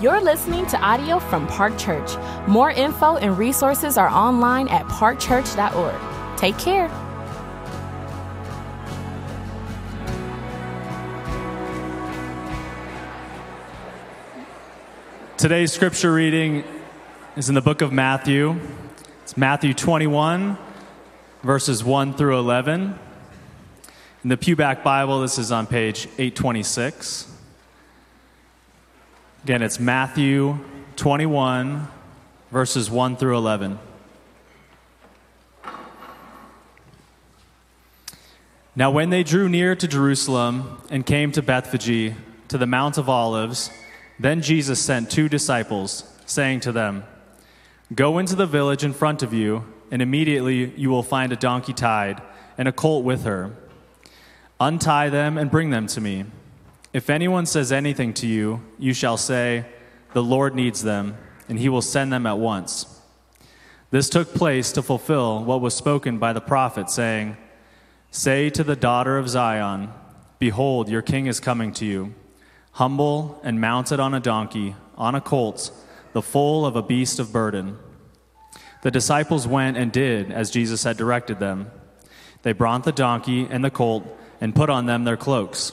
You're listening to audio from Park Church. More info and resources are online at parkchurch.org. Take care. Today's scripture reading is in the book of Matthew. It's Matthew 21, verses 1 through 11. In the Pewback Bible, this is on page 826. Again, it's Matthew 21, verses 1 through 11. Now, when they drew near to Jerusalem and came to Bethphage, to the Mount of Olives, then Jesus sent two disciples, saying to them, Go into the village in front of you, and immediately you will find a donkey tied and a colt with her. Untie them and bring them to me. If anyone says anything to you, you shall say, The Lord needs them, and he will send them at once. This took place to fulfill what was spoken by the prophet, saying, Say to the daughter of Zion, Behold, your king is coming to you, humble and mounted on a donkey, on a colt, the foal of a beast of burden. The disciples went and did as Jesus had directed them. They brought the donkey and the colt and put on them their cloaks,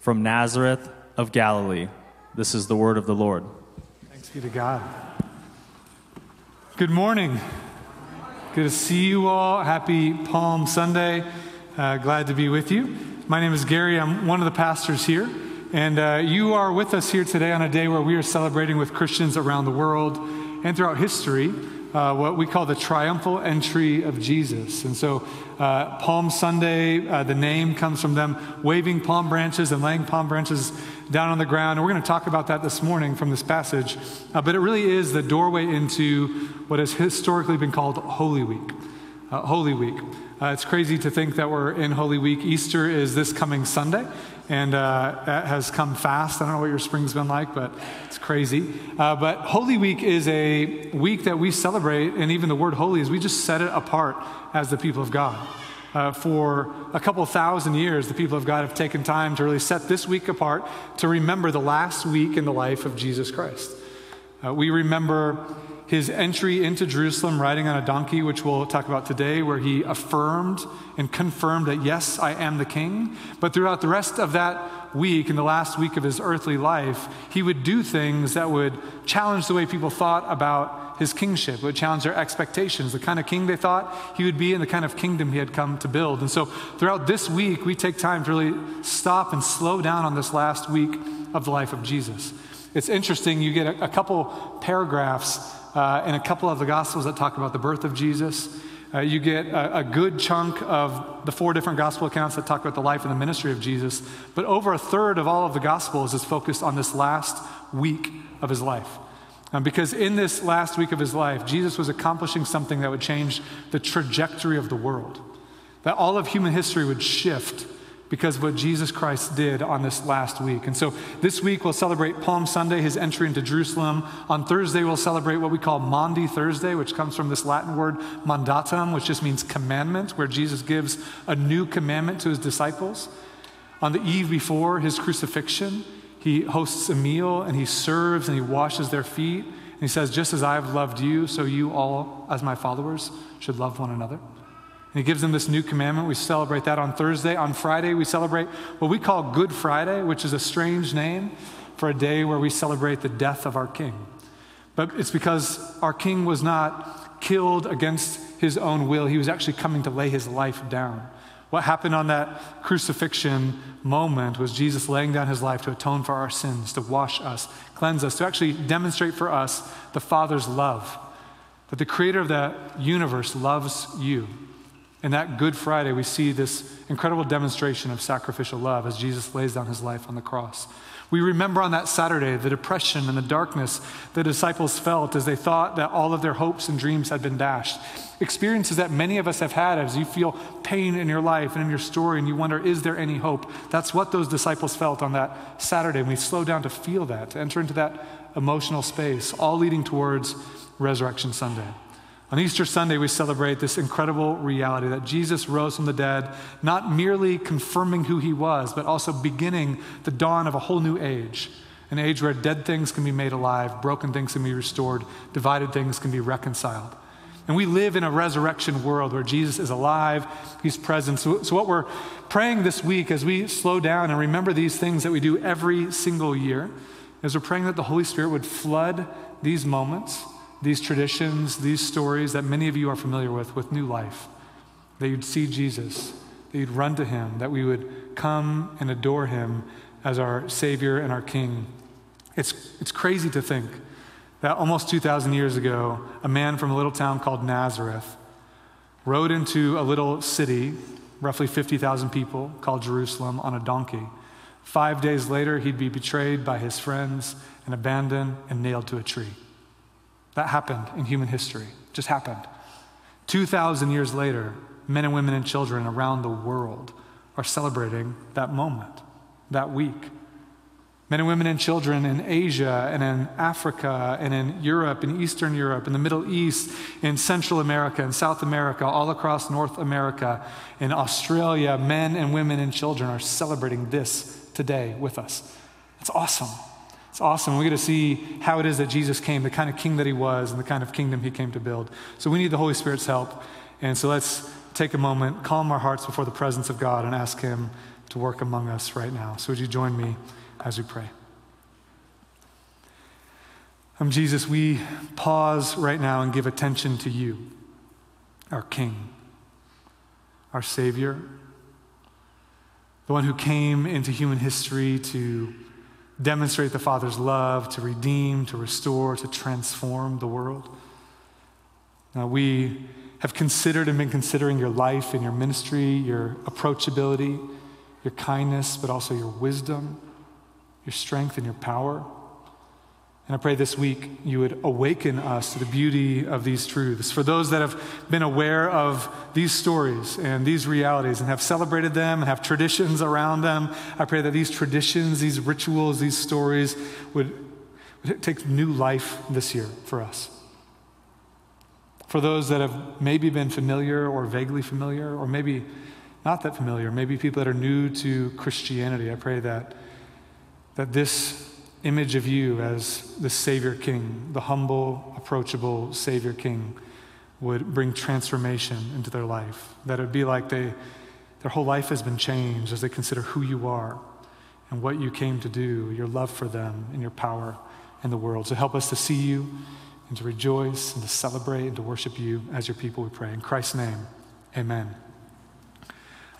from Nazareth of Galilee. This is the word of the Lord. Thanks be to God. Good morning. Good to see you all. Happy Palm Sunday. Uh, glad to be with you. My name is Gary. I'm one of the pastors here. And uh, you are with us here today on a day where we are celebrating with Christians around the world and throughout history uh, what we call the triumphal entry of Jesus. And so, uh, Palm Sunday, uh, the name comes from them waving palm branches and laying palm branches down on the ground. And we're going to talk about that this morning from this passage. Uh, but it really is the doorway into what has historically been called Holy Week. Uh, Holy Week. Uh, it's crazy to think that we're in Holy Week. Easter is this coming Sunday and uh, that has come fast. I don't know what your spring's been like, but it's crazy. Uh, but Holy Week is a week that we celebrate, and even the word holy is we just set it apart as the people of God. Uh, for a couple thousand years, the people of God have taken time to really set this week apart to remember the last week in the life of Jesus Christ. Uh, we remember his entry into Jerusalem riding on a donkey, which we'll talk about today, where he affirmed and confirmed that, yes, I am the king. But throughout the rest of that week, in the last week of his earthly life, he would do things that would challenge the way people thought about his kingship, would challenge their expectations, the kind of king they thought he would be, and the kind of kingdom he had come to build. And so throughout this week, we take time to really stop and slow down on this last week of the life of Jesus. It's interesting, you get a, a couple paragraphs uh, and a couple of the Gospels that talk about the birth of Jesus. Uh, you get a, a, good chunk of the four different gospel accounts that talk about the life and the ministry of Jesus, but over a third of all of the gospels is focused on this last week of his life. Um, because in this last week of his life, Jesus was accomplishing something that would change the trajectory of the world, that all of human history would shift because of what Jesus Christ did on this last week. And so this week we'll celebrate Palm Sunday, his entry into Jerusalem. On Thursday we'll celebrate what we call Maundy Thursday, which comes from this Latin word mandatum, which just means commandment, where Jesus gives a new commandment to his disciples. On the eve before his crucifixion, he hosts a meal and he serves and he washes their feet. And he says, Just as I have loved you, so you all, as my followers, should love one another. He gives them this new commandment. We celebrate that on Thursday. On Friday, we celebrate what we call Good Friday, which is a strange name for a day where we celebrate the death of our King. But it's because our King was not killed against his own will, he was actually coming to lay his life down. What happened on that crucifixion moment was Jesus laying down his life to atone for our sins, to wash us, cleanse us, to actually demonstrate for us the Father's love. That the creator of the universe loves you In that Good Friday, we see this incredible demonstration of sacrificial love as Jesus lays down his life on the cross. We remember on that Saturday the depression and the darkness the disciples felt as they thought that all of their hopes and dreams had been dashed. Experiences that many of us have had as you feel pain in your life and in your story and you wonder, is there any hope? That's what those disciples felt on that Saturday. And we slow down to feel that, to enter into that emotional space, all leading towards Resurrection Sunday. On Easter Sunday, we celebrate this incredible reality that Jesus rose from the dead, not merely confirming who he was, but also beginning the dawn of a whole new age an age where dead things can be made alive, broken things can be restored, divided things can be reconciled. And we live in a resurrection world where Jesus is alive, he's present. So, so, what we're praying this week as we slow down and remember these things that we do every single year is we're praying that the Holy Spirit would flood these moments these traditions, these stories that many of you are familiar with, with new life. That you'd see Jesus, that you'd run to him, that we would come and adore him as our Savior and our King. It's, it's crazy to think that almost 2,000 years ago, a man from a little town called Nazareth rode into a little city, roughly 50,000 people, called Jerusalem, on a donkey. Five days later, he'd be betrayed by his friends and abandoned and nailed to a tree. That happened in human history, just happened. 2,000 years later, men and women and children around the world are celebrating that moment, that week. Men and women and children in Asia and in Africa and in Europe, in Eastern Europe, in the Middle East, in Central America, in South America, all across North America, in Australia, men and women and children are celebrating this today with us. It's awesome. It's awesome. We get to see how it is that Jesus came, the kind of king that he was, and the kind of kingdom he came to build. So we need the Holy Spirit's help. And so let's take a moment, calm our hearts before the presence of God, and ask him to work among us right now. So would you join me as we pray? Um, Jesus, we pause right now and give attention to you, our King, our Savior, the one who came into human history to demonstrate the Father's love, to redeem, to restore, to transform the world. Now, we have considered and been considering your life and your ministry, your approachability, your kindness, but also your wisdom, your strength, and your power. And I pray this week you would awaken us to the beauty of these truths. For those that have been aware of these stories and these realities and have celebrated them and have traditions around them, I pray that these traditions, these rituals, these stories would, would take new life this year for us. For those that have maybe been familiar or vaguely familiar, or maybe not that familiar, maybe people that are new to Christianity, I pray that, that this image of you as the Savior King, the humble, approachable Savior King, would bring transformation into their life. That it would be like they, their whole life has been changed as they consider who you are and what you came to do, your love for them, and your power in the world. So help us to see you and to rejoice and to celebrate and to worship you as your people, we pray. In Christ's name, amen.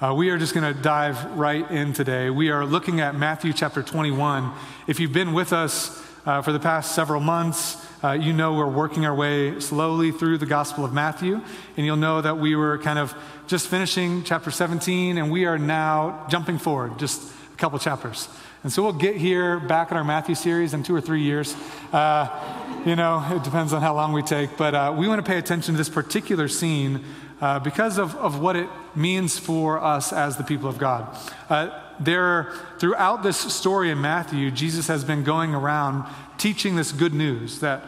Uh, we are just going to dive right in today. We are looking at Matthew chapter 21. If you've been with us uh, for the past several months, uh, you know we're working our way slowly through the Gospel of Matthew, and you'll know that we were kind of just finishing chapter 17, and we are now jumping forward just a couple chapters. And so we'll get here back in our Matthew series in two or three years. Uh, you know, it depends on how long we take, but uh, we want to pay attention to this particular scene uh, because of, of what it means for us as the people of God. Uh, there, throughout this story in Matthew, Jesus has been going around teaching this good news that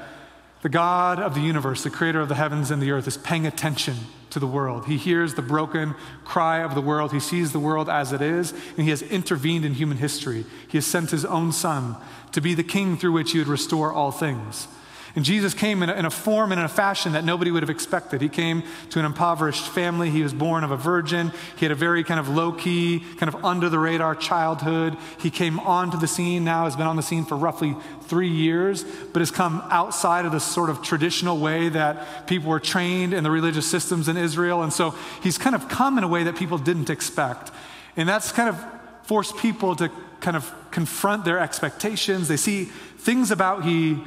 the God of the universe, the creator of the heavens and the earth, is paying attention to the world. He hears the broken cry of the world. He sees the world as it is, and he has intervened in human history. He has sent his own son to be the king through which he would restore all things. And Jesus came in a, in a, form and in a fashion that nobody would have expected. He came to an impoverished family. He was born of a virgin. He had a very kind of low key, kind of under the radar childhood. He came onto the scene now, has been on the scene for roughly three years, but has come outside of the sort of traditional way that people were trained in the religious systems in Israel. And so he's kind of come in a way that people didn't expect. And that's kind of forced people to kind of confront their expectations. They see things about he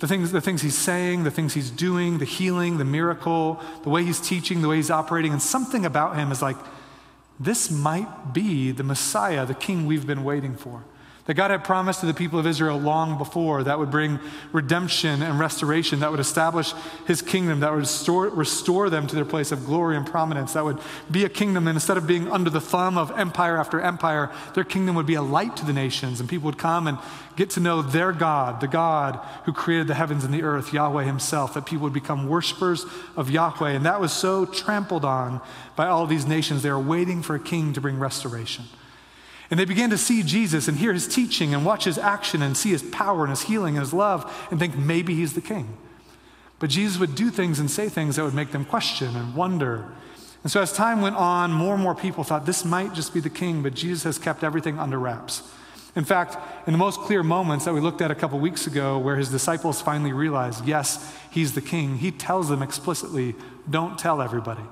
the things, the things he's saying, the things he's doing, the healing, the miracle, the way he's teaching, the way he's operating, and something about him is like, this might be the Messiah, the king we've been waiting for that God had promised to the people of Israel long before that would bring redemption and restoration, that would establish his kingdom, that would restore, restore them to their place of glory and prominence, that would be a kingdom, and instead of being under the thumb of empire after empire, their kingdom would be a light to the nations, and people would come and get to know their God, the God who created the heavens and the earth, Yahweh himself, that people would become worshipers of Yahweh. And that was so trampled on by all these nations. They were waiting for a king to bring restoration. And they began to see Jesus and hear his teaching and watch his action and see his power and his healing and his love and think maybe he's the king. But Jesus would do things and say things that would make them question and wonder. And so as time went on, more and more people thought this might just be the king, but Jesus has kept everything under wraps. In fact, in the most clear moments that we looked at a couple weeks ago, where his disciples finally realized, yes, he's the king, he tells them explicitly, don't tell everybody.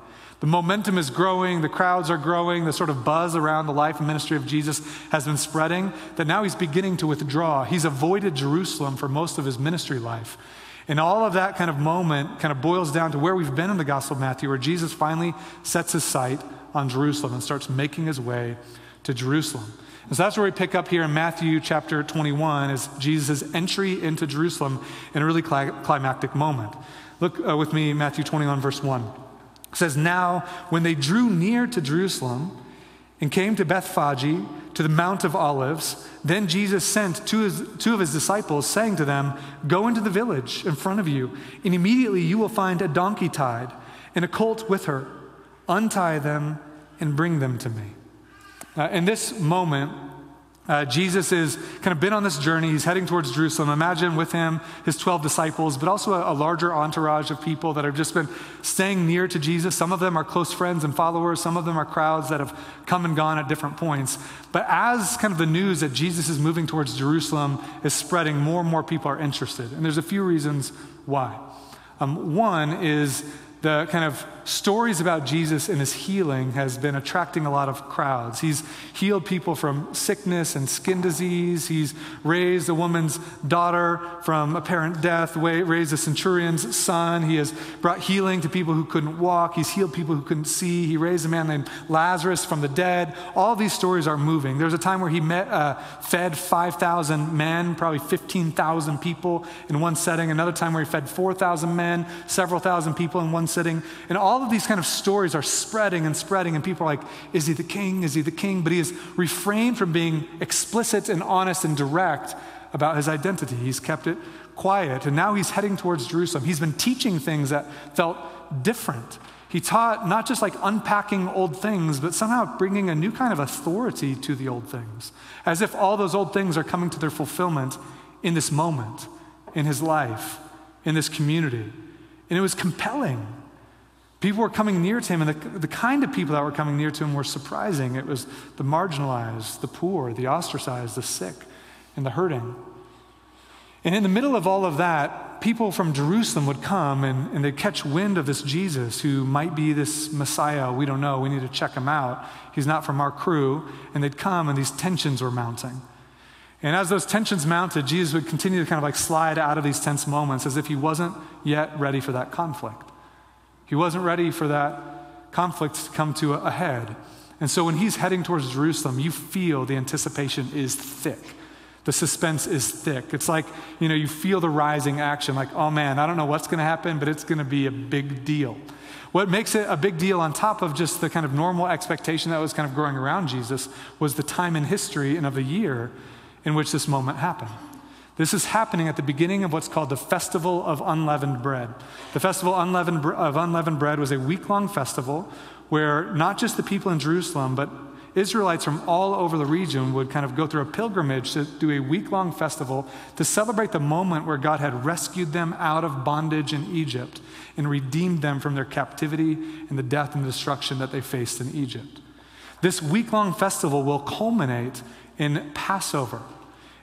The momentum is growing, the crowds are growing, the sort of buzz around the life and ministry of Jesus has been spreading, that now he's beginning to withdraw. He's avoided Jerusalem for most of his ministry life. And all of that kind of moment kind of boils down to where we've been in the Gospel of Matthew, where Jesus finally sets his sight on Jerusalem and starts making his way to Jerusalem. And so that's where we pick up here in Matthew chapter 21 is Jesus' entry into Jerusalem in a really climactic moment. Look uh, with me, Matthew 21, verse 1. It says, Now, when they drew near to Jerusalem and came to Bethphage, to the Mount of Olives, then Jesus sent two, his, two of his disciples, saying to them, Go into the village in front of you, and immediately you will find a donkey tied and a colt with her. Untie them and bring them to me. Uh, in this moment, uh, Jesus is kind of been on this journey. He's heading towards Jerusalem. Imagine with him his 12 disciples, but also a, a, larger entourage of people that have just been staying near to Jesus. Some of them are close friends and followers, some of them are crowds that have come and gone at different points. But as kind of the news that Jesus is moving towards Jerusalem is spreading, more and more people are interested. And there's a few reasons why. Um, one is the kind of stories about Jesus and his healing has been attracting a lot of crowds. He's healed people from sickness and skin disease. He's raised a woman's daughter from apparent death, raised a centurion's son. He has brought healing to people who couldn't walk. He's healed people who couldn't see. He raised a man named Lazarus from the dead. All these stories are moving. There's a time where he met, uh, fed 5,000 men, probably 15,000 people in one setting. Another time where he fed 4,000 men, several thousand people in one sitting. And all of these kind of stories are spreading and spreading, and people are like, Is he the king? Is he the king? But he has refrained from being explicit and honest and direct about his identity. He's kept it quiet. And now he's heading towards Jerusalem. He's been teaching things that felt different. He taught not just like unpacking old things, but somehow bringing a new kind of authority to the old things, as if all those old things are coming to their fulfillment in this moment, in his life, in this community. And it was compelling. People were coming near to him, and the, the kind of people that were coming near to him were surprising. It was the marginalized, the poor, the ostracized, the sick, and the hurting. And in the middle of all of that, people from Jerusalem would come and, and they'd catch wind of this Jesus who might be this Messiah. We don't know. We need to check him out. He's not from our crew. And they'd come, and these tensions were mounting. And as those tensions mounted, Jesus would continue to kind of like slide out of these tense moments as if he wasn't yet ready for that conflict. He wasn't ready for that conflict to come to a head. And so when he's heading towards Jerusalem, you feel the anticipation is thick. The suspense is thick. It's like, you know, you feel the rising action, like, oh man, I don't know what's going to happen, but it's going to be a big deal. What makes it a big deal on top of just the kind of normal expectation that was kind of growing around Jesus was the time in history and of the year in which this moment happened. This is happening at the beginning of what's called the Festival of Unleavened Bread. The Festival of Unleavened Bread was a week long festival where not just the people in Jerusalem, but Israelites from all over the region would kind of go through a pilgrimage to do a week long festival to celebrate the moment where God had rescued them out of bondage in Egypt and redeemed them from their captivity and the death and destruction that they faced in Egypt. This week long festival will culminate in Passover.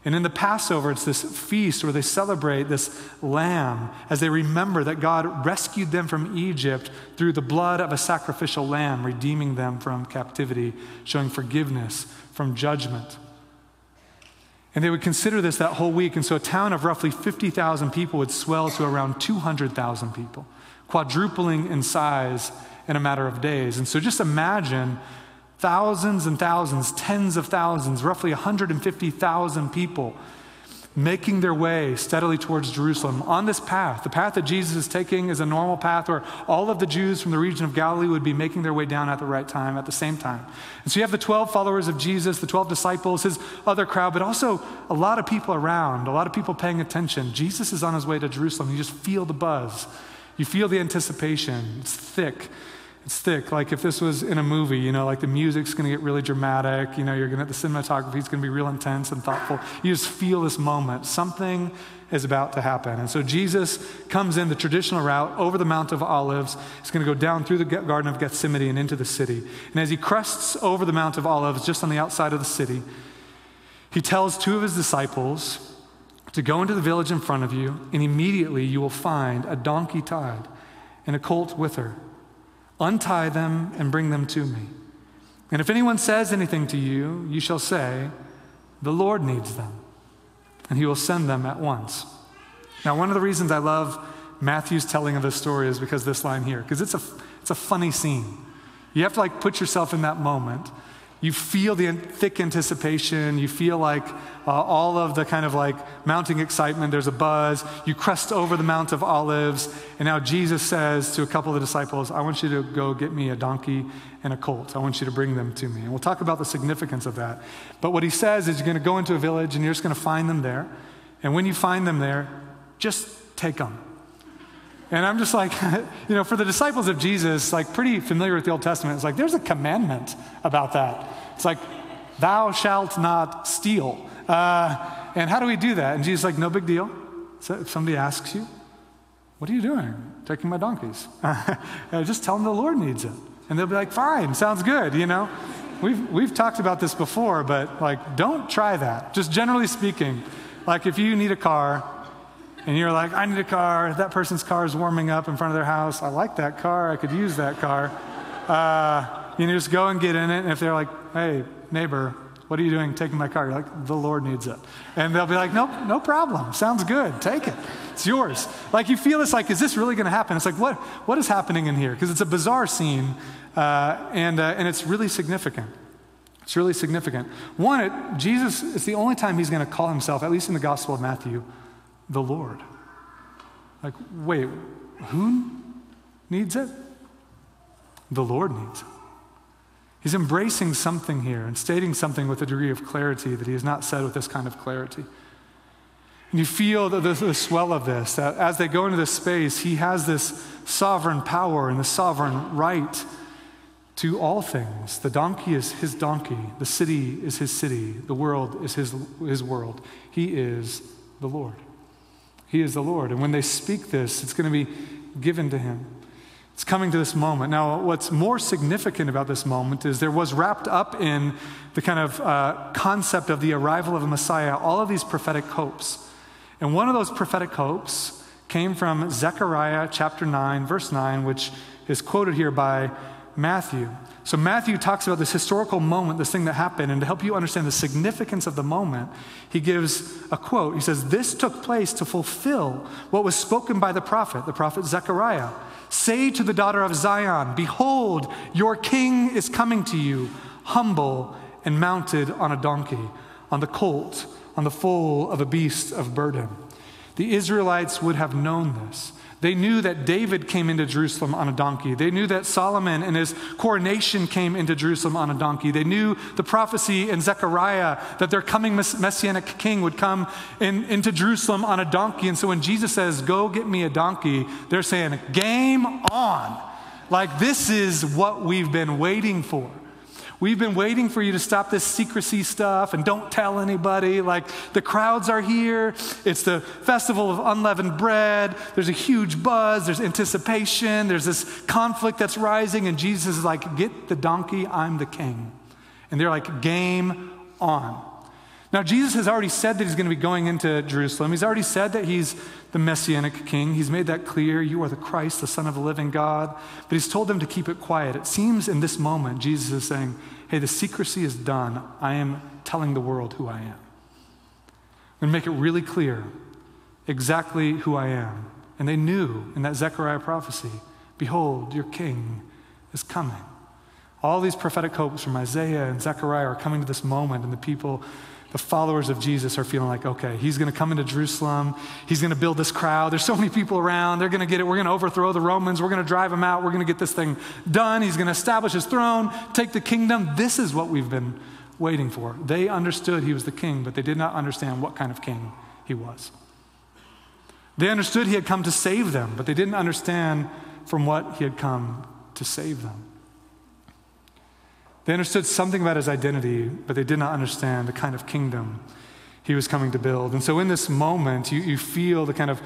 And in the Passover, it's this feast where they celebrate this lamb as they remember that God rescued them from Egypt through the blood of a sacrificial lamb, redeeming them from captivity, showing forgiveness from judgment. And they would consider this that whole week. And so a town of roughly 50,000 people would swell to around 200,000 people, quadrupling in size in a matter of days. And so just imagine thousands and thousands, tens of thousands, roughly 150,000 people making their way steadily towards Jerusalem on this path. The path that Jesus is taking is a normal path where all of the Jews from the region of Galilee would be making their way down at the right time, at the same time. And so you have the 12 followers of Jesus, the 12 disciples, his other crowd, but also a lot of people around, a lot of people paying attention. Jesus is on his way to Jerusalem. You just feel the buzz, you feel the anticipation. It's thick. It's thick. Like if this was in a movie, you know, like the music's going to get really dramatic. You know, you're going to, the cinematography is going to be real intense and thoughtful. You just feel this moment. Something is about to happen. And so Jesus comes in the traditional route over the Mount of Olives. He's going to go down through the Garden of Gethsemane and into the city. And as he crests over the Mount of Olives, just on the outside of the city, he tells two of his disciples to go into the village in front of you, and immediately you will find a donkey tied and a colt with her. Untie them and bring them to me. And if anyone says anything to you, you shall say, The Lord needs them, and he will send them at once. Now, one of the reasons I love Matthew's telling of this story is because this line here, because it's a, it's a funny scene. You have to like put yourself in that moment you feel the thick anticipation. You feel like uh, all of the kind of like mounting excitement. There's a buzz. You crest over the Mount of Olives. And now Jesus says to a couple of the disciples, I want you to go get me a donkey and a colt. I want you to bring them to me. And we'll talk about the significance of that. But what he says is you're going to go into a village and you're just going to find them there. And when you find them there, just take them. And I'm just like, you know, for the disciples of Jesus, like pretty familiar with the Old Testament, it's like there's a commandment about that. It's like, thou shalt not steal. Uh, and how do we do that? And Jesus like, no big deal. So if somebody asks you, what are you doing? Taking my donkeys. just tell them the Lord needs it. And they'll be like, fine, sounds good, you know? We've, we've talked about this before, but like, don't try that. Just generally speaking, like if you need a car and you're like, I need a car, that person's car is warming up in front of their house, I like that car, I could use that car. Uh, you just go and get in it. And if they're like, hey, neighbor, what are you doing taking my car? You're like, the Lord needs it. And they'll be like, nope, no problem. Sounds good. Take it. It's yours. Like you feel it's like, is this really going to happen? It's like, what, what is happening in here? Because it's a bizarre scene uh, and, uh, and it's really significant. It's really significant. One, it, Jesus, it's the only time he's going to call himself, at least in the Gospel of Matthew, the Lord. Like, wait, who needs it? The Lord needs it. He's embracing something here and stating something with a degree of clarity that he has not said with this kind of clarity. And you feel the, the, the, swell of this, that as they go into this space, he has this sovereign power and the sovereign right to all things. The donkey is his donkey, the city is his city, the world is his, his world. He is the Lord. He is the Lord. And when they speak this, it's going to be given to him. It's coming to this moment. Now, what's more significant about this moment is there was wrapped up in the kind of uh, concept of the arrival of a Messiah all of these prophetic hopes. And one of those prophetic hopes came from Zechariah chapter 9, verse 9, which is quoted here by Matthew. So, Matthew talks about this historical moment, this thing that happened, and to help you understand the significance of the moment, he gives a quote. He says, This took place to fulfill what was spoken by the prophet, the prophet Zechariah. Say to the daughter of Zion, Behold, your king is coming to you, humble and mounted on a donkey, on the colt, on the foal of a beast of burden. The Israelites would have known this. They knew that David came into Jerusalem on a donkey. They knew that Solomon and his coronation came into Jerusalem on a donkey. They knew the prophecy in Zechariah that their coming messianic king would come in, into Jerusalem on a donkey. And so when Jesus says, Go get me a donkey, they're saying, Game on. Like, this is what we've been waiting for. We've been waiting for you to stop this secrecy stuff and don't tell anybody. Like, the crowds are here. It's the festival of unleavened bread. There's a huge buzz. There's anticipation. There's this conflict that's rising. And Jesus is like, Get the donkey. I'm the king. And they're like, Game on. Now, Jesus has already said that he's going to be going into Jerusalem. He's already said that he's the messianic king. He's made that clear. You are the Christ, the Son of the living God. But he's told them to keep it quiet. It seems in this moment, Jesus is saying, Hey, the secrecy is done. I am telling the world who I am. I'm going to make it really clear exactly who I am. And they knew in that Zechariah prophecy Behold, your king is coming. All these prophetic hopes from Isaiah and Zechariah are coming to this moment, and the people, the followers of Jesus, are feeling like, okay, he's going to come into Jerusalem. He's going to build this crowd. There's so many people around. They're going to get it. We're going to overthrow the Romans. We're going to drive them out. We're going to get this thing done. He's going to establish his throne, take the kingdom. This is what we've been waiting for. They understood he was the king, but they did not understand what kind of king he was. They understood he had come to save them, but they didn't understand from what he had come to save them. They understood something about his identity, but they did not understand the kind of kingdom he was coming to build. And so in this moment, you, you feel the kind of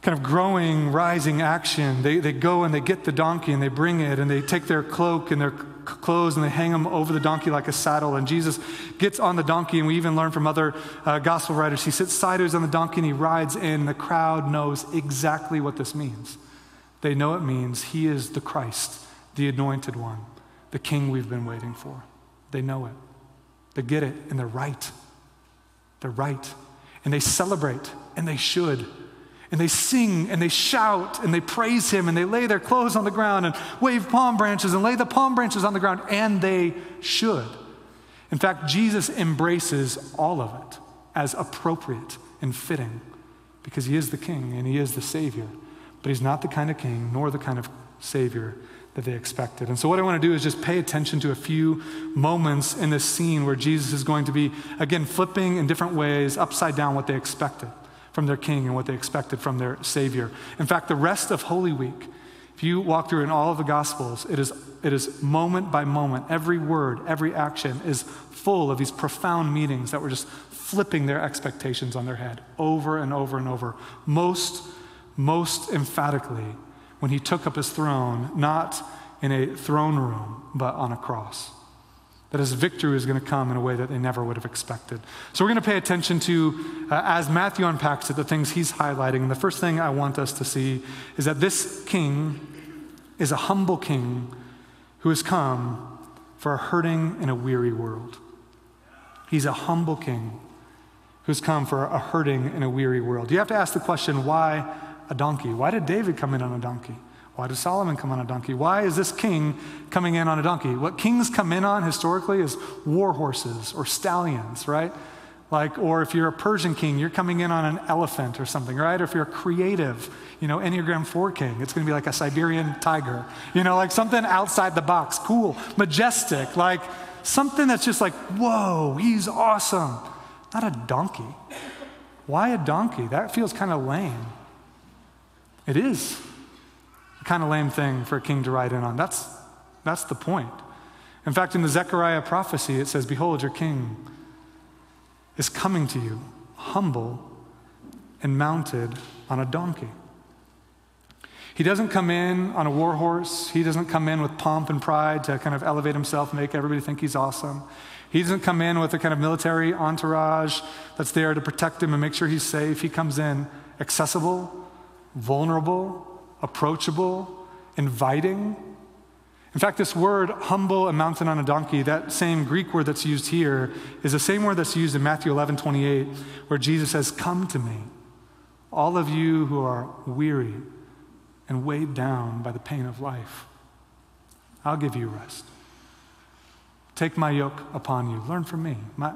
kind of growing, rising action. They, they go and they get the donkey and they bring it and they take their cloak and their clothes and they hang them over the donkey like a saddle. And Jesus gets on the donkey, and we even learn from other uh, gospel writers, he sits sideways on the donkey and he rides in. The crowd knows exactly what this means. They know it means he is the Christ, the anointed one the king we've been waiting for. They know it. They get it, and they're right. They're right. And they celebrate, and they should. And they sing and they shout and they praise him and they lay their clothes on the ground and wave palm branches and lay the palm branches on the ground, and they should. In fact, Jesus embraces all of it as appropriate and fitting because he is the king and he is the savior. But he's not the kind of king nor the kind of savior that they expected. And so, what I want to do is just pay attention to a few moments in this scene where Jesus is going to be, again, flipping in different ways upside down what they expected from their king and what they expected from their Savior. In fact, the rest of Holy Week, if you walk through in all of the Gospels, it is, it is moment by moment. Every word, every action is full of these profound meanings that were just flipping their expectations on their head over and over and over. Most, most emphatically, when he took up his throne, not in a throne room, but on a cross. That his victory is going to come in a way that they never would have expected. So we're going to pay attention to, uh, as Matthew unpacks it, the things he's highlighting. And the first thing I want us to see is that this king is a humble king who has come for a hurting and a weary world. He's a humble king who's come for a hurting and a weary world. You have to ask the question why a donkey? Why did David come in on a donkey? Why did Solomon come on a donkey? Why is this king coming in on a donkey? What kings come in on historically is war horses or stallions, right? Like, or if you're a Persian king, you're coming in on an elephant or something, right? Or if you're a creative, you know, Enneagram 4 king, it's going to be like a Siberian tiger, you know, like something outside the box, cool, majestic, like something that's just like, whoa, he's awesome. Not a donkey. Why a donkey? That feels kind of lame. It is a kind of lame thing for a king to ride in on. That's, that's the point. In fact, in the Zechariah prophecy, it says, Behold, your king is coming to you, humble and mounted on a donkey. He doesn't come in on a war horse. He doesn't come in with pomp and pride to kind of elevate himself, make everybody think he's awesome. He doesn't come in with a kind of military entourage that's there to protect him and make sure he's safe. He comes in accessible, vulnerable, approachable, inviting. In fact, this word, humble and mounted on a donkey, that same Greek word that's used here, is the same word that's used in Matthew 11 28, where Jesus says, Come to me, all of you who are weary and weighed down by the pain of life. I'll give you rest. Take my yoke upon you. Learn from me. My,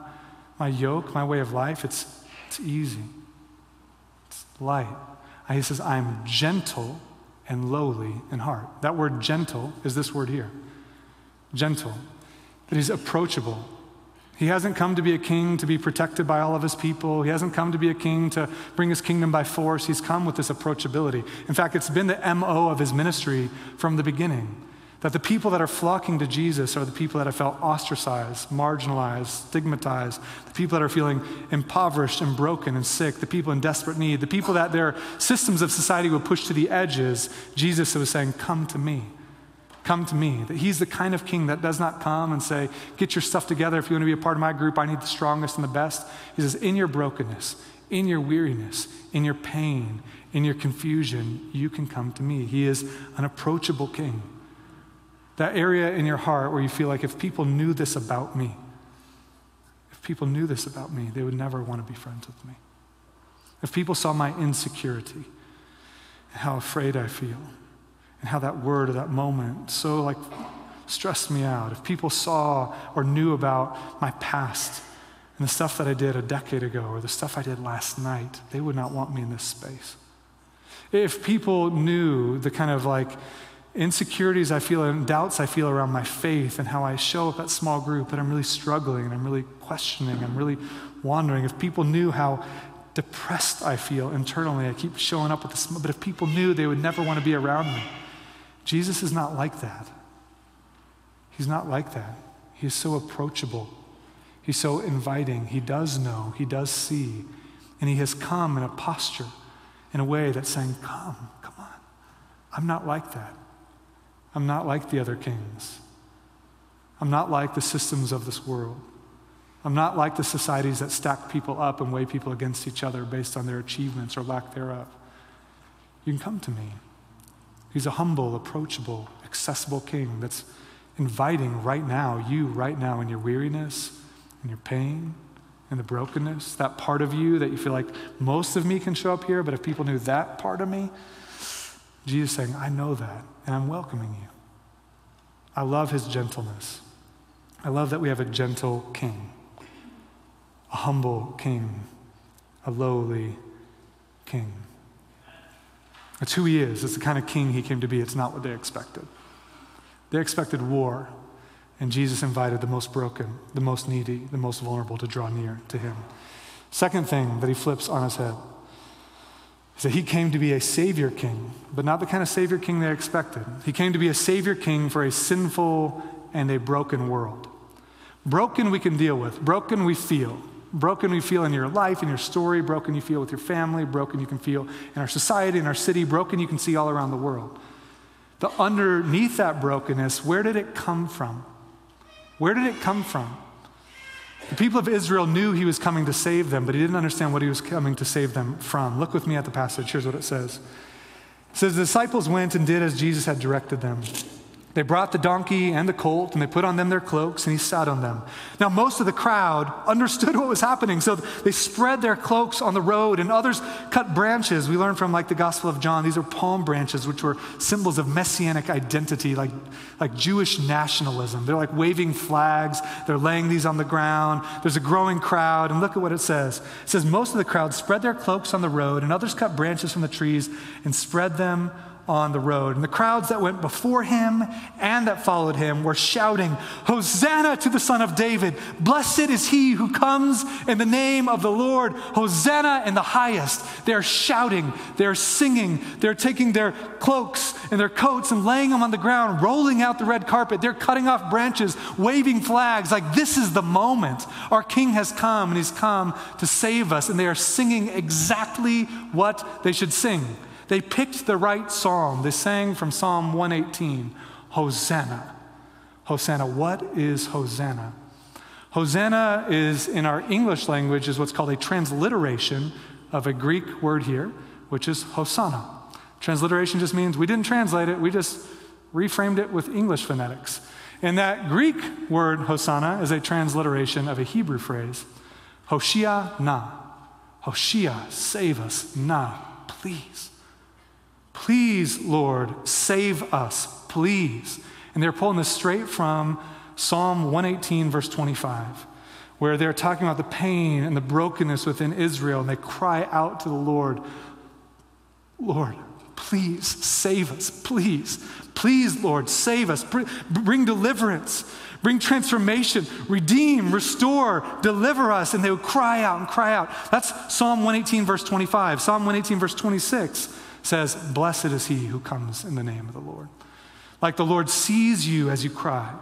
my yoke, my way of life, it's, it's easy, it's light. He says, I'm gentle and lowly in heart. That word gentle is this word here gentle. That he's approachable. He hasn't come to be a king to be protected by all of his people. He hasn't come to be a king to bring his kingdom by force. He's come with this approachability. In fact, it's been the MO of his ministry from the beginning. That the people that are flocking to Jesus are the people that have felt ostracized, marginalized, stigmatized, the people that are feeling impoverished and broken and sick, the people in desperate need, the people that their systems of society will push to the edges. Jesus was saying, Come to me. Come to me. That he's the kind of king that does not come and say, Get your stuff together. If you want to be a part of my group, I need the strongest and the best. He says, In your brokenness, in your weariness, in your pain, in your confusion, you can come to me. He is an approachable king. That area in your heart where you feel like if people knew this about me, if people knew this about me, they would never want to be friends with me. If people saw my insecurity and how afraid I feel and how that word or that moment so like stressed me out, if people saw or knew about my past and the stuff that I did a decade ago or the stuff I did last night, they would not want me in this space. If people knew the kind of like insecurities I feel and doubts I feel around my faith and how I show up at small group, that I'm really struggling and I'm really questioning, I'm really wondering, if people knew how depressed I feel internally, I keep showing up with this, but if people knew, they would never want to be around me. Jesus is not like that. He's not like that. He is so approachable. He's so inviting. He does know, he does see, and he has come in a posture, in a way that's saying, Come, come on. I'm not like that. I'm not like the other kings. I'm not like the systems of this world. I'm not like the societies that stack people up and weigh people against each other based on their achievements or lack thereof. You can come to me. He's a humble, approachable, accessible king that's inviting right now, you right now, in your weariness, in your pain, in the brokenness, that part of you that you feel like most of me can show up here, but if people knew that part of me, Jesus saying, I know that, and I'm welcoming you. I love his gentleness. I love that we have a gentle king, a humble king, a lowly king. It's who he is. It's the kind of king he came to be. It's not what they expected. They expected war, and Jesus invited the most broken, the most needy, the most vulnerable to draw near to him. Second thing that he flips on his head that he came to be a savior king, but not the kind of savior king they expected. He came to be a savior king for a sinful and a broken world. Broken we can deal with, broken we feel. Broken we feel in your life, in your story, broken you feel with your family, broken you can feel in our society, in our city, broken you can see all around the world. The underneath that brokenness, where did it come from? Where did it come from? The people of Israel knew he was coming to save them, but he didn't understand what he was coming to save them from. Look with me at the passage. Here's what it says. It says, The disciples went and did as Jesus had directed them. They brought the donkey and the colt, and they put on them their cloaks, and he sat on them. Now, most of the crowd understood what was happening, so they spread their cloaks on the road, and others cut branches. We learn from, like, the Gospel of John, these are palm branches, which were symbols of messianic identity, like, like Jewish nationalism. They're like waving flags, they're laying these on the ground. There's a growing crowd, and look at what it says. It says, Most of the crowd spread their cloaks on the road, and others cut branches from the trees and spread them on the road. And the crowds that went before him and that followed him were shouting, Hosanna to the Son of David! Blessed is he who comes in the name of the Lord! Hosanna in the highest! They're shouting, they're singing, they're taking their cloaks and their coats and laying them on the ground, rolling out the red carpet. They're cutting off branches, waving flags like this is the moment. Our King has come and he's come to save us. And they are singing exactly what they should sing. They picked the right psalm. They sang from Psalm 118 Hosanna. Hosanna. What is Hosanna? Hosanna is, in our English language, is what's called a transliteration of a Greek word here, which is Hosanna. Transliteration just means we didn't translate it, we just reframed it with English phonetics. And that Greek word Hosanna is a transliteration of a Hebrew phrase, Hoshia na. Hoshia, save us, na, please. Please, Lord, save us, please. And they're pulling this straight from Psalm 118, verse 25, where they're talking about the pain and the brokenness within Israel, and they cry out to the Lord, Lord, please save us, please. Please, Lord, save us. Bring deliverance, bring transformation, redeem, restore, deliver us. And they would cry out and cry out. That's Psalm 118, verse 25. Psalm 118, verse 26 says, Blessed is he who comes in the name of the Lord. Like the Lord sees you as you cry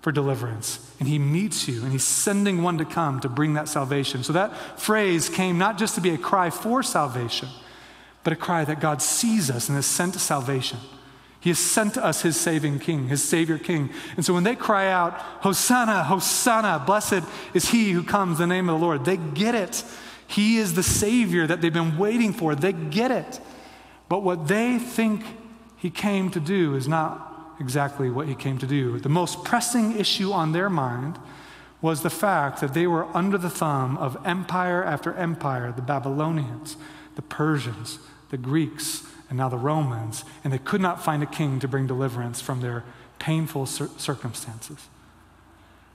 for deliverance, and he meets you, and he's sending one to come to bring that salvation. So that phrase came not just to be a cry for salvation, but a cry that God sees us and has sent salvation. He has sent us his saving king, his savior king. And so when they cry out, Hosanna, Hosanna, blessed is he who comes in the name of the Lord, they get it. He is the savior that they've been waiting for. They get it. But what they think he came to do is not exactly what he came to do. The most pressing issue on their mind was the fact that they were under the thumb of empire after empire the Babylonians, the Persians, the Greeks, and now the Romans, and they could not find a king to bring deliverance from their painful cir- circumstances.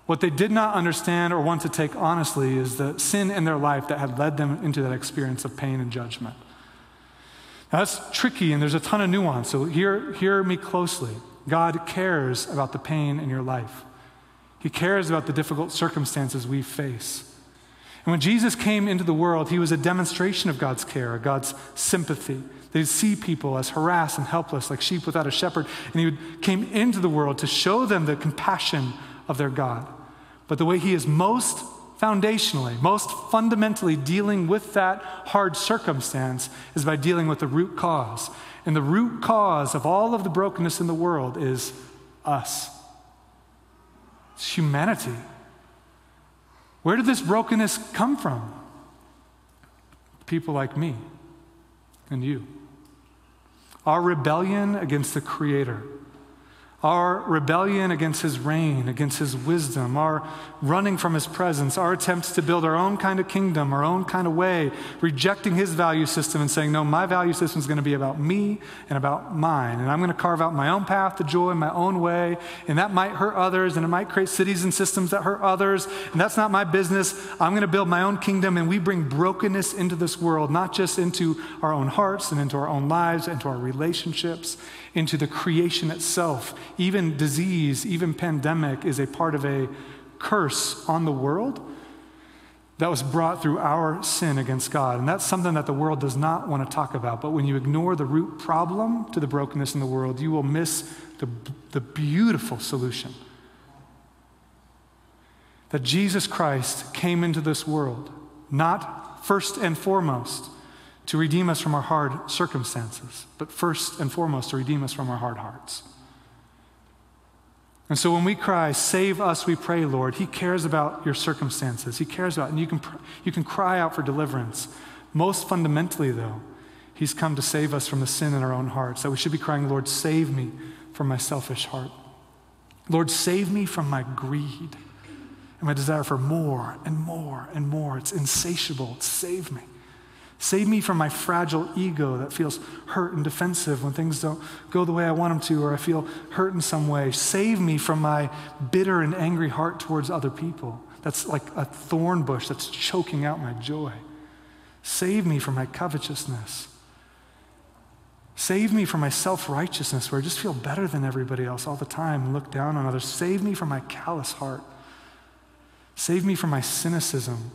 What they did not understand or want to take honestly is the sin in their life that had led them into that experience of pain and judgment. That's tricky, and there's a ton of nuance, so hear, hear me closely. God cares about the pain in your life. He cares about the difficult circumstances we face. And when Jesus came into the world, he was a demonstration of God's care, God's sympathy. They'd see people as harassed and helpless, like sheep without a shepherd. And he would, came into the world to show them the compassion of their God. But the way he is most foundationally, most fundamentally dealing with that hard circumstance is by dealing with the root cause. And the root cause of all of the brokenness in the world is us. It's humanity. Where did this brokenness come from? People like me and you. Our rebellion against the Creator our rebellion against his reign, against his wisdom, our running from his presence, our attempts to build our own kind of kingdom, our own kind of way, rejecting his value system and saying, No, my value system is going to be about me and about mine. And I'm going to carve out my own path to joy, my own way. And that might hurt others, and it might create cities and systems that hurt others. And that's not my business. I'm going to build my own kingdom. And we bring brokenness into this world, not just into our own hearts and into our own lives, into our relationships into the creation itself. Even disease, even pandemic is a part of a curse on the world that was brought through our sin against God. And that's something that the world does not want to talk about. But when you ignore the root problem to the brokenness in the world, you will miss the, the beautiful solution. That Jesus Christ came into this world, not first and foremost to redeem us from our hard circumstances, but first and foremost to redeem us from our hard hearts. And so when we cry, Save us, we pray, Lord, He cares about your circumstances. He cares about, and you can, you can cry out for deliverance. Most fundamentally, though, He's come to save us from the sin in our own hearts. That we should be crying, Lord, save me from my selfish heart. Lord, save me from my greed and my desire for more and more and more. It's insatiable. Save me. Save me from my fragile ego that feels hurt and defensive when things don't go the way I want them to, or I feel hurt in some way. Save me from my bitter and angry heart towards other people. That's like a thorn bush that's choking out my joy. Save me from my covetousness. Save me from my self righteousness where I just feel better than everybody else all the time and look down on others. Save me from my callous heart. Save me from my cynicism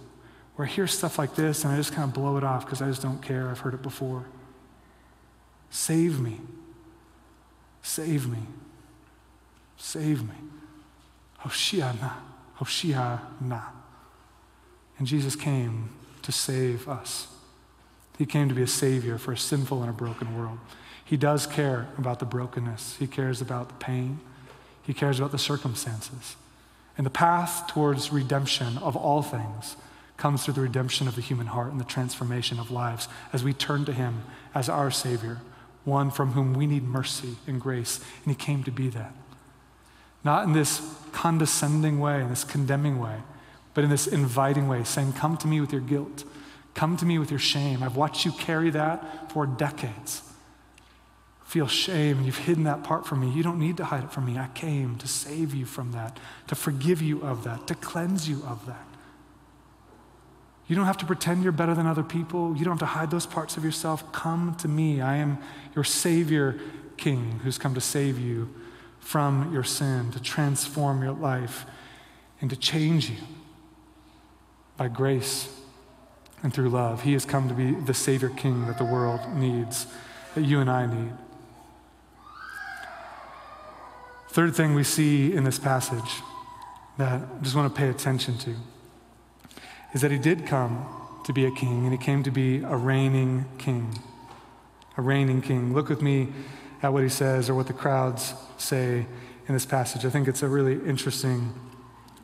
where I hear stuff like this and I just kind of blow it off because I just don't care. I've heard it before. Save me. Save me. Save me. Hoshiana. Hoshiana. And Jesus came to save us. He came to be a savior for a sinful and a broken world. He does care about the brokenness. He cares about the pain. He cares about the circumstances. And the path towards redemption of all things comes through the redemption of the human heart and the transformation of lives as we turn to Him as our Savior, one from whom we need mercy and grace. And He came to be that. Not in this condescending way, in this condemning way, but in this inviting way, saying, Come to me with your guilt. Come to me with your shame. I've watched you carry that for decades. Feel shame and you've hidden that part from me. You don't need to hide it from me. I came to save you from that, to forgive you of that, to cleanse you of that. You don't have to pretend you're better than other people. You don't have to hide those parts of yourself. Come to me. I am your Savior King who's come to save you from your sin, to transform your life, and to change you by grace and through love. He has come to be the Savior King that the world needs, that you and I need. Third thing we see in this passage that I just want to pay attention to is that he did come to be a king, and he came to be a reigning king. A reigning king. Look with me at what he says or what the crowds say in this passage. I think it's a really interesting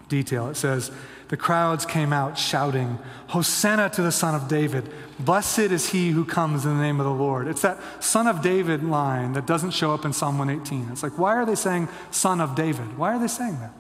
detail. It says, The crowds came out shouting, Hosanna to the Son of David. Blessed is he who comes in the name of the Lord. It's that Son of David line that doesn't show up in Psalm 118. It's like, why are they saying Son of David? Why are they saying that?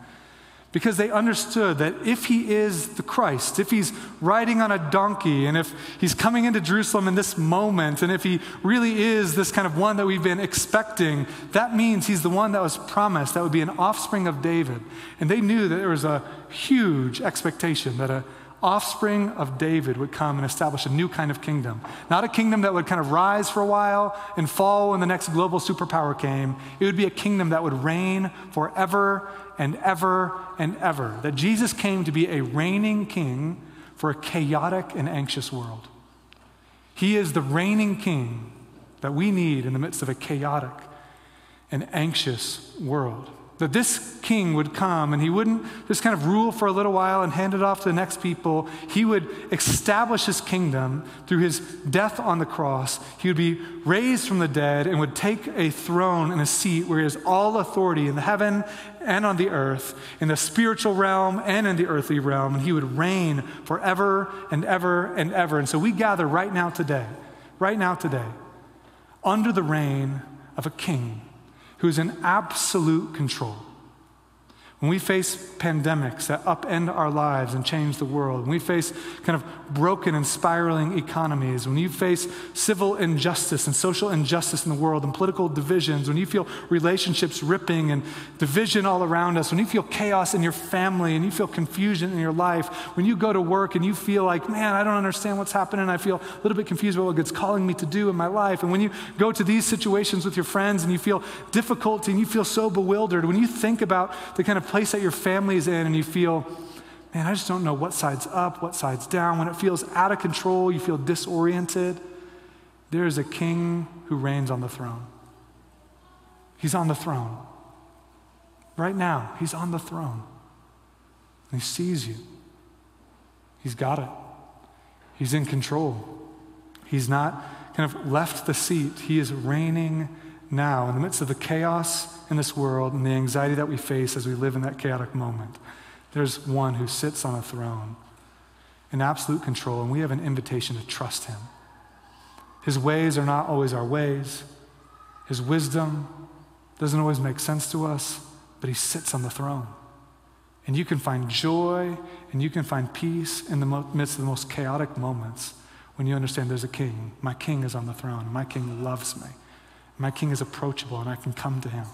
Because they understood that if he is the Christ, if he's riding on a donkey, and if he's coming into Jerusalem in this moment, and if he really is this kind of one that we've been expecting, that means he's the one that was promised, that would be an offspring of David. And they knew that there was a huge expectation that a offspring of David would come and establish a new kind of kingdom. Not a kingdom that would kind of rise for a while and fall when the next global superpower came. It would be a kingdom that would reign forever and ever and ever. That Jesus came to be a reigning king for a chaotic and anxious world. He is the reigning king that we need in the midst of a chaotic and anxious world that this king would come and he wouldn't just kind of rule for a little while and hand it off to the next people. He would establish his kingdom through his death on the cross. He would be raised from the dead and would take a throne and a seat where he has all authority in the heaven and on the earth, in the spiritual realm and in the earthly realm. And he would reign forever and ever and ever. And so we gather right now today, right now today, under the reign of a king who's in absolute control. When we face pandemics that upend our lives and change the world, when we face kind of broken and spiraling economies, when you face civil injustice and social injustice in the world and political divisions, when you feel relationships ripping and division all around us, when you feel chaos in your family and you feel confusion in your life, when you go to work and you feel like, man, I don't understand what's happening, I feel a little bit confused about what God's calling me to do in my life, and when you go to these situations with your friends and you feel difficulty and you feel so bewildered, when you think about the kind of place that your family is in and you feel, man, I just don't know what side's up, what side's down, when it feels out of control, you feel disoriented, there is a king who reigns on the throne. He's on the throne. Right now, he's on the throne. And he sees you. He's got it. He's in control. He's not kind of left the seat. He is reigning now in the midst of the chaos in this world and the anxiety that we face as we live in that chaotic moment. There's one who sits on a throne in absolute control, and we have an invitation to trust him. His ways are not always our ways, his wisdom doesn't always make sense to us, but he sits on the throne. And you can find joy and you can find peace in the midst of the most chaotic moments when you understand there's a king. My king is on the throne. My king loves me. My king is approachable and I can come to him.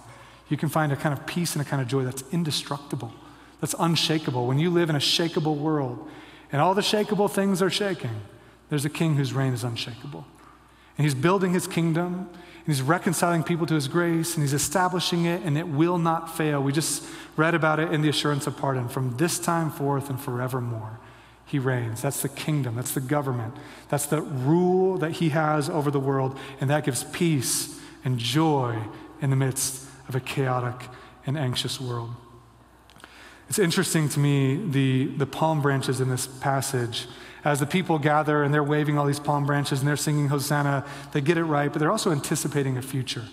You can find a kind of peace and a kind of joy that's indestructible, that's unshakable. When you live in a shakable world and all the shakable things are shaking, there's a king whose reign is unshakable. And he's building his kingdom, and he's reconciling people to his grace, and he's establishing it, and it will not fail. We just read about it in the assurance of pardon. From this time forth and forevermore, he reigns. That's the kingdom, that's the government, that's the rule that he has over the world, and that gives peace and joy in the midst of a chaotic and anxious world. It's interesting to me the, the palm branches in this passage. As the people gather and they're waving all these palm branches and they're singing Hosanna, they get it right, but they're also anticipating a future.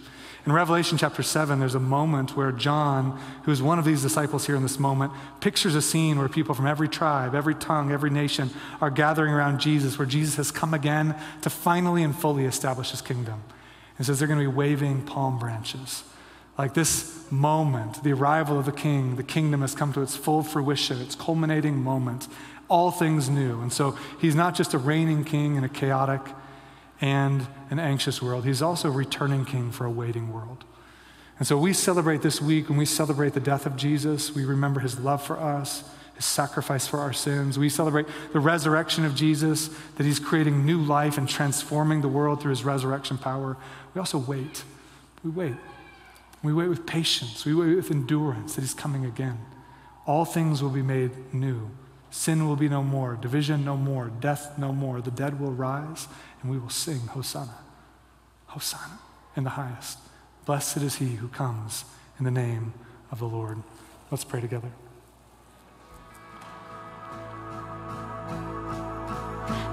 In Revelation chapter 7, there's a moment where John, who is one of these disciples here in this moment, pictures a scene where people from every tribe, every tongue, every nation are gathering around Jesus, where Jesus has come again to finally and fully establish his kingdom. And says they're going to be waving palm branches. Like this moment, the arrival of the king, the kingdom has come to its full fruition, its culminating moment, all things new. And so he's not just a reigning king in a chaotic and an anxious world, he's also a returning king for a waiting world. And so we celebrate this week when we celebrate the death of Jesus, we remember his love for us, his sacrifice for our sins. We celebrate the resurrection of Jesus, that he's creating new life and transforming the world through his resurrection power. We also wait. We wait. We wait with patience. We wait with endurance that He's coming again. All things will be made new. Sin will be no more. Division no more. Death no more. The dead will rise and we will sing Hosanna. Hosanna in the highest. Blessed is he who comes in the name of the Lord. Let's pray together.